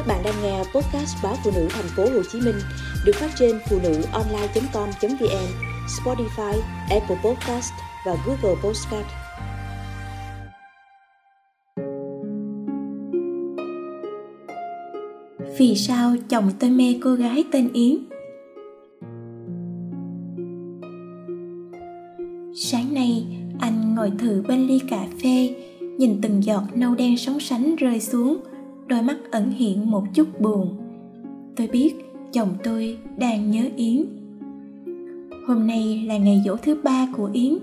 Các bạn đang nghe podcast báo phụ nữ thành phố Hồ Chí Minh được phát trên phụ nữ online.com.vn, Spotify, Apple Podcast và Google Podcast. Vì sao chồng tôi mê cô gái tên Yến? Sáng nay, anh ngồi thử bên ly cà phê, nhìn từng giọt nâu đen sóng sánh rơi xuống, đôi mắt ẩn hiện một chút buồn. Tôi biết chồng tôi đang nhớ Yến. Hôm nay là ngày dỗ thứ ba của Yến.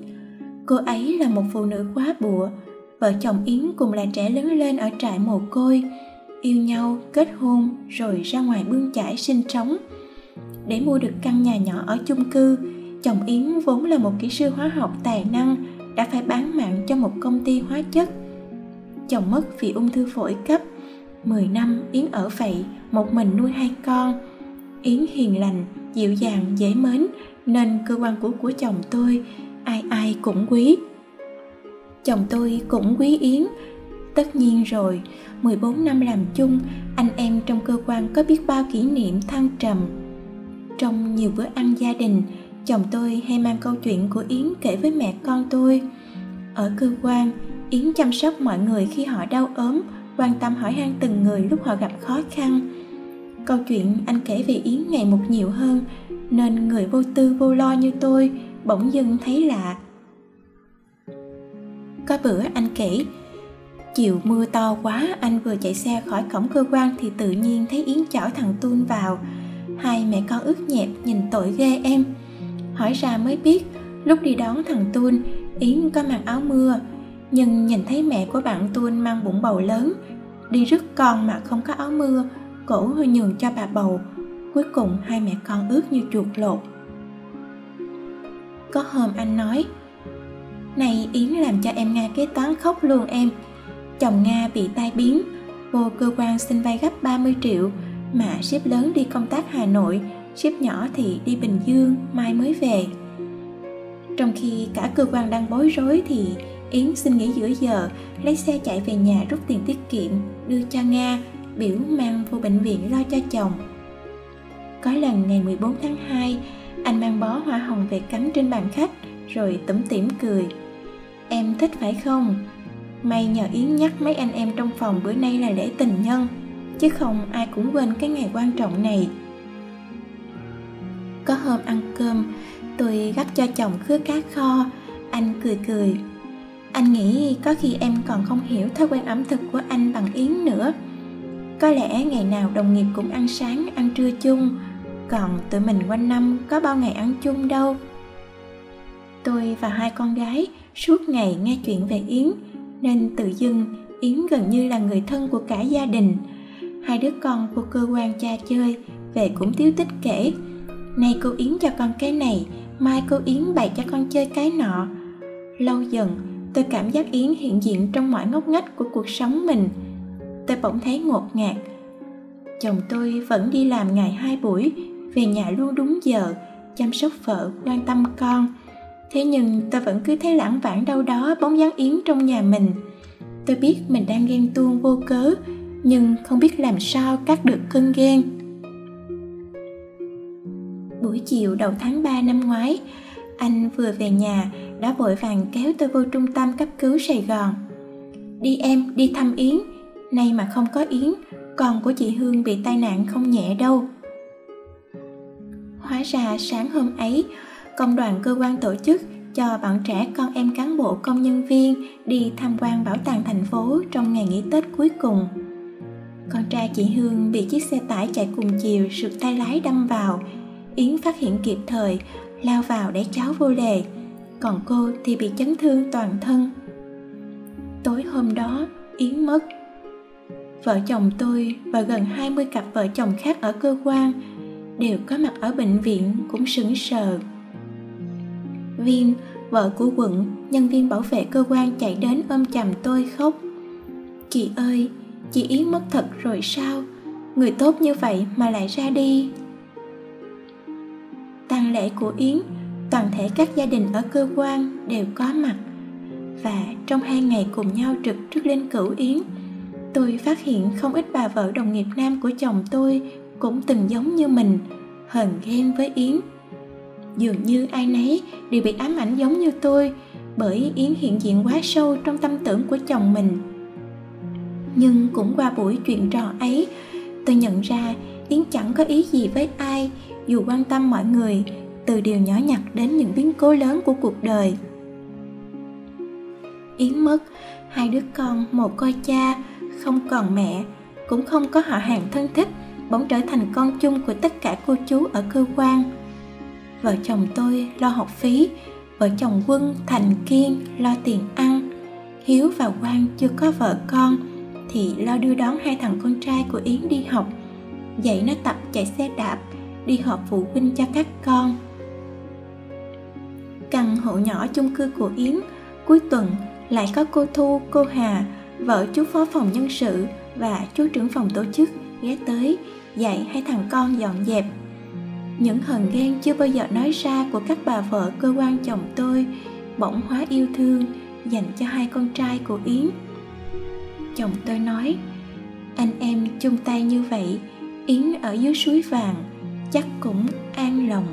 Cô ấy là một phụ nữ quá bụa. Vợ chồng Yến cùng là trẻ lớn lên ở trại mồ côi, yêu nhau, kết hôn rồi ra ngoài bươn chải sinh sống. Để mua được căn nhà nhỏ ở chung cư, chồng Yến vốn là một kỹ sư hóa học tài năng đã phải bán mạng cho một công ty hóa chất. Chồng mất vì ung thư phổi cấp. 10 năm Yến ở vậy, một mình nuôi hai con. Yến hiền lành, dịu dàng, dễ mến nên cơ quan của của chồng tôi ai ai cũng quý. Chồng tôi cũng quý Yến. Tất nhiên rồi, 14 năm làm chung, anh em trong cơ quan có biết bao kỷ niệm thăng trầm. Trong nhiều bữa ăn gia đình, chồng tôi hay mang câu chuyện của Yến kể với mẹ con tôi. Ở cơ quan, Yến chăm sóc mọi người khi họ đau ốm, quan tâm hỏi han từng người lúc họ gặp khó khăn. Câu chuyện anh kể về Yến ngày một nhiều hơn, nên người vô tư vô lo như tôi bỗng dưng thấy lạ. Có bữa anh kể, chiều mưa to quá anh vừa chạy xe khỏi cổng cơ quan thì tự nhiên thấy Yến chở thằng Tuôn vào. Hai mẹ con ướt nhẹp nhìn tội ghê em. Hỏi ra mới biết, lúc đi đón thằng Tuôn, Yến có mặc áo mưa, nhưng nhìn thấy mẹ của bạn tuân mang bụng bầu lớn, đi rước con mà không có áo mưa, cổ hơi nhường cho bà bầu. Cuối cùng hai mẹ con ướt như chuột lột. Có hôm anh nói, Này Yến làm cho em Nga kế toán khóc luôn em. Chồng Nga bị tai biến, vô cơ quan xin vay gấp 30 triệu, mà ship lớn đi công tác Hà Nội, ship nhỏ thì đi Bình Dương, mai mới về. Trong khi cả cơ quan đang bối rối thì Yến xin nghỉ giữa giờ, lấy xe chạy về nhà rút tiền tiết kiệm, đưa cho Nga, biểu mang vô bệnh viện lo cho chồng. Có lần ngày 14 tháng 2, anh mang bó hoa hồng về cắm trên bàn khách, rồi tủm tỉm cười. Em thích phải không? May nhờ Yến nhắc mấy anh em trong phòng bữa nay là lễ tình nhân, chứ không ai cũng quên cái ngày quan trọng này. Có hôm ăn cơm, tôi gắp cho chồng khứa cá kho, anh cười cười. Anh nghĩ có khi em còn không hiểu thói quen ẩm thực của anh bằng Yến nữa. Có lẽ ngày nào đồng nghiệp cũng ăn sáng, ăn trưa chung, còn tụi mình quanh năm có bao ngày ăn chung đâu. Tôi và hai con gái suốt ngày nghe chuyện về Yến, nên tự dưng Yến gần như là người thân của cả gia đình. Hai đứa con của cơ quan cha chơi, về cũng tiếu tích kể. Nay cô Yến cho con cái này, mai cô Yến bày cho con chơi cái nọ. Lâu dần, tôi cảm giác Yến hiện diện trong mọi ngóc ngách của cuộc sống mình. Tôi bỗng thấy ngột ngạt. Chồng tôi vẫn đi làm ngày hai buổi, về nhà luôn đúng giờ, chăm sóc vợ, quan tâm con. Thế nhưng tôi vẫn cứ thấy lãng vãng đâu đó bóng dáng Yến trong nhà mình. Tôi biết mình đang ghen tuông vô cớ, nhưng không biết làm sao cắt được cơn ghen. Buổi chiều đầu tháng 3 năm ngoái, anh vừa về nhà đã vội vàng kéo tôi vô trung tâm cấp cứu Sài Gòn. Đi em, đi thăm Yến, nay mà không có Yến, con của chị Hương bị tai nạn không nhẹ đâu. Hóa ra sáng hôm ấy, công đoàn cơ quan tổ chức cho bọn trẻ con em cán bộ công nhân viên đi tham quan bảo tàng thành phố trong ngày nghỉ Tết cuối cùng. Con trai chị Hương bị chiếc xe tải chạy cùng chiều sượt tay lái đâm vào. Yến phát hiện kịp thời, lao vào để cháu vô lề, còn cô thì bị chấn thương toàn thân. Tối hôm đó, Yến mất. Vợ chồng tôi và gần 20 cặp vợ chồng khác ở cơ quan đều có mặt ở bệnh viện cũng sững sờ. Viên, vợ của quận, nhân viên bảo vệ cơ quan chạy đến ôm chầm tôi khóc. Chị ơi, chị Yến mất thật rồi sao? Người tốt như vậy mà lại ra đi. tang lễ của Yến, toàn thể các gia đình ở cơ quan đều có mặt. Và trong hai ngày cùng nhau trực trước linh cửu Yến, tôi phát hiện không ít bà vợ đồng nghiệp nam của chồng tôi cũng từng giống như mình hờn ghen với yến dường như ai nấy đều bị ám ảnh giống như tôi bởi yến hiện diện quá sâu trong tâm tưởng của chồng mình nhưng cũng qua buổi chuyện trò ấy tôi nhận ra yến chẳng có ý gì với ai dù quan tâm mọi người từ điều nhỏ nhặt đến những biến cố lớn của cuộc đời. Yến mất, hai đứa con, một coi cha, không còn mẹ, cũng không có họ hàng thân thích, bỗng trở thành con chung của tất cả cô chú ở cơ quan. Vợ chồng tôi lo học phí, vợ chồng quân thành kiên lo tiền ăn. Hiếu và quang chưa có vợ con, thì lo đưa đón hai thằng con trai của yến đi học. Dạy nó tập chạy xe đạp, đi họp phụ huynh cho các con căn hộ nhỏ chung cư của yến, cuối tuần lại có cô thu, cô hà, vợ chú phó phòng nhân sự và chú trưởng phòng tổ chức ghé tới, dạy hai thằng con dọn dẹp. Những hờn ghen chưa bao giờ nói ra của các bà vợ cơ quan chồng tôi bỗng hóa yêu thương, dành cho hai con trai của yến. Chồng tôi nói, anh em chung tay như vậy, yến ở dưới suối vàng, chắc cũng an lòng.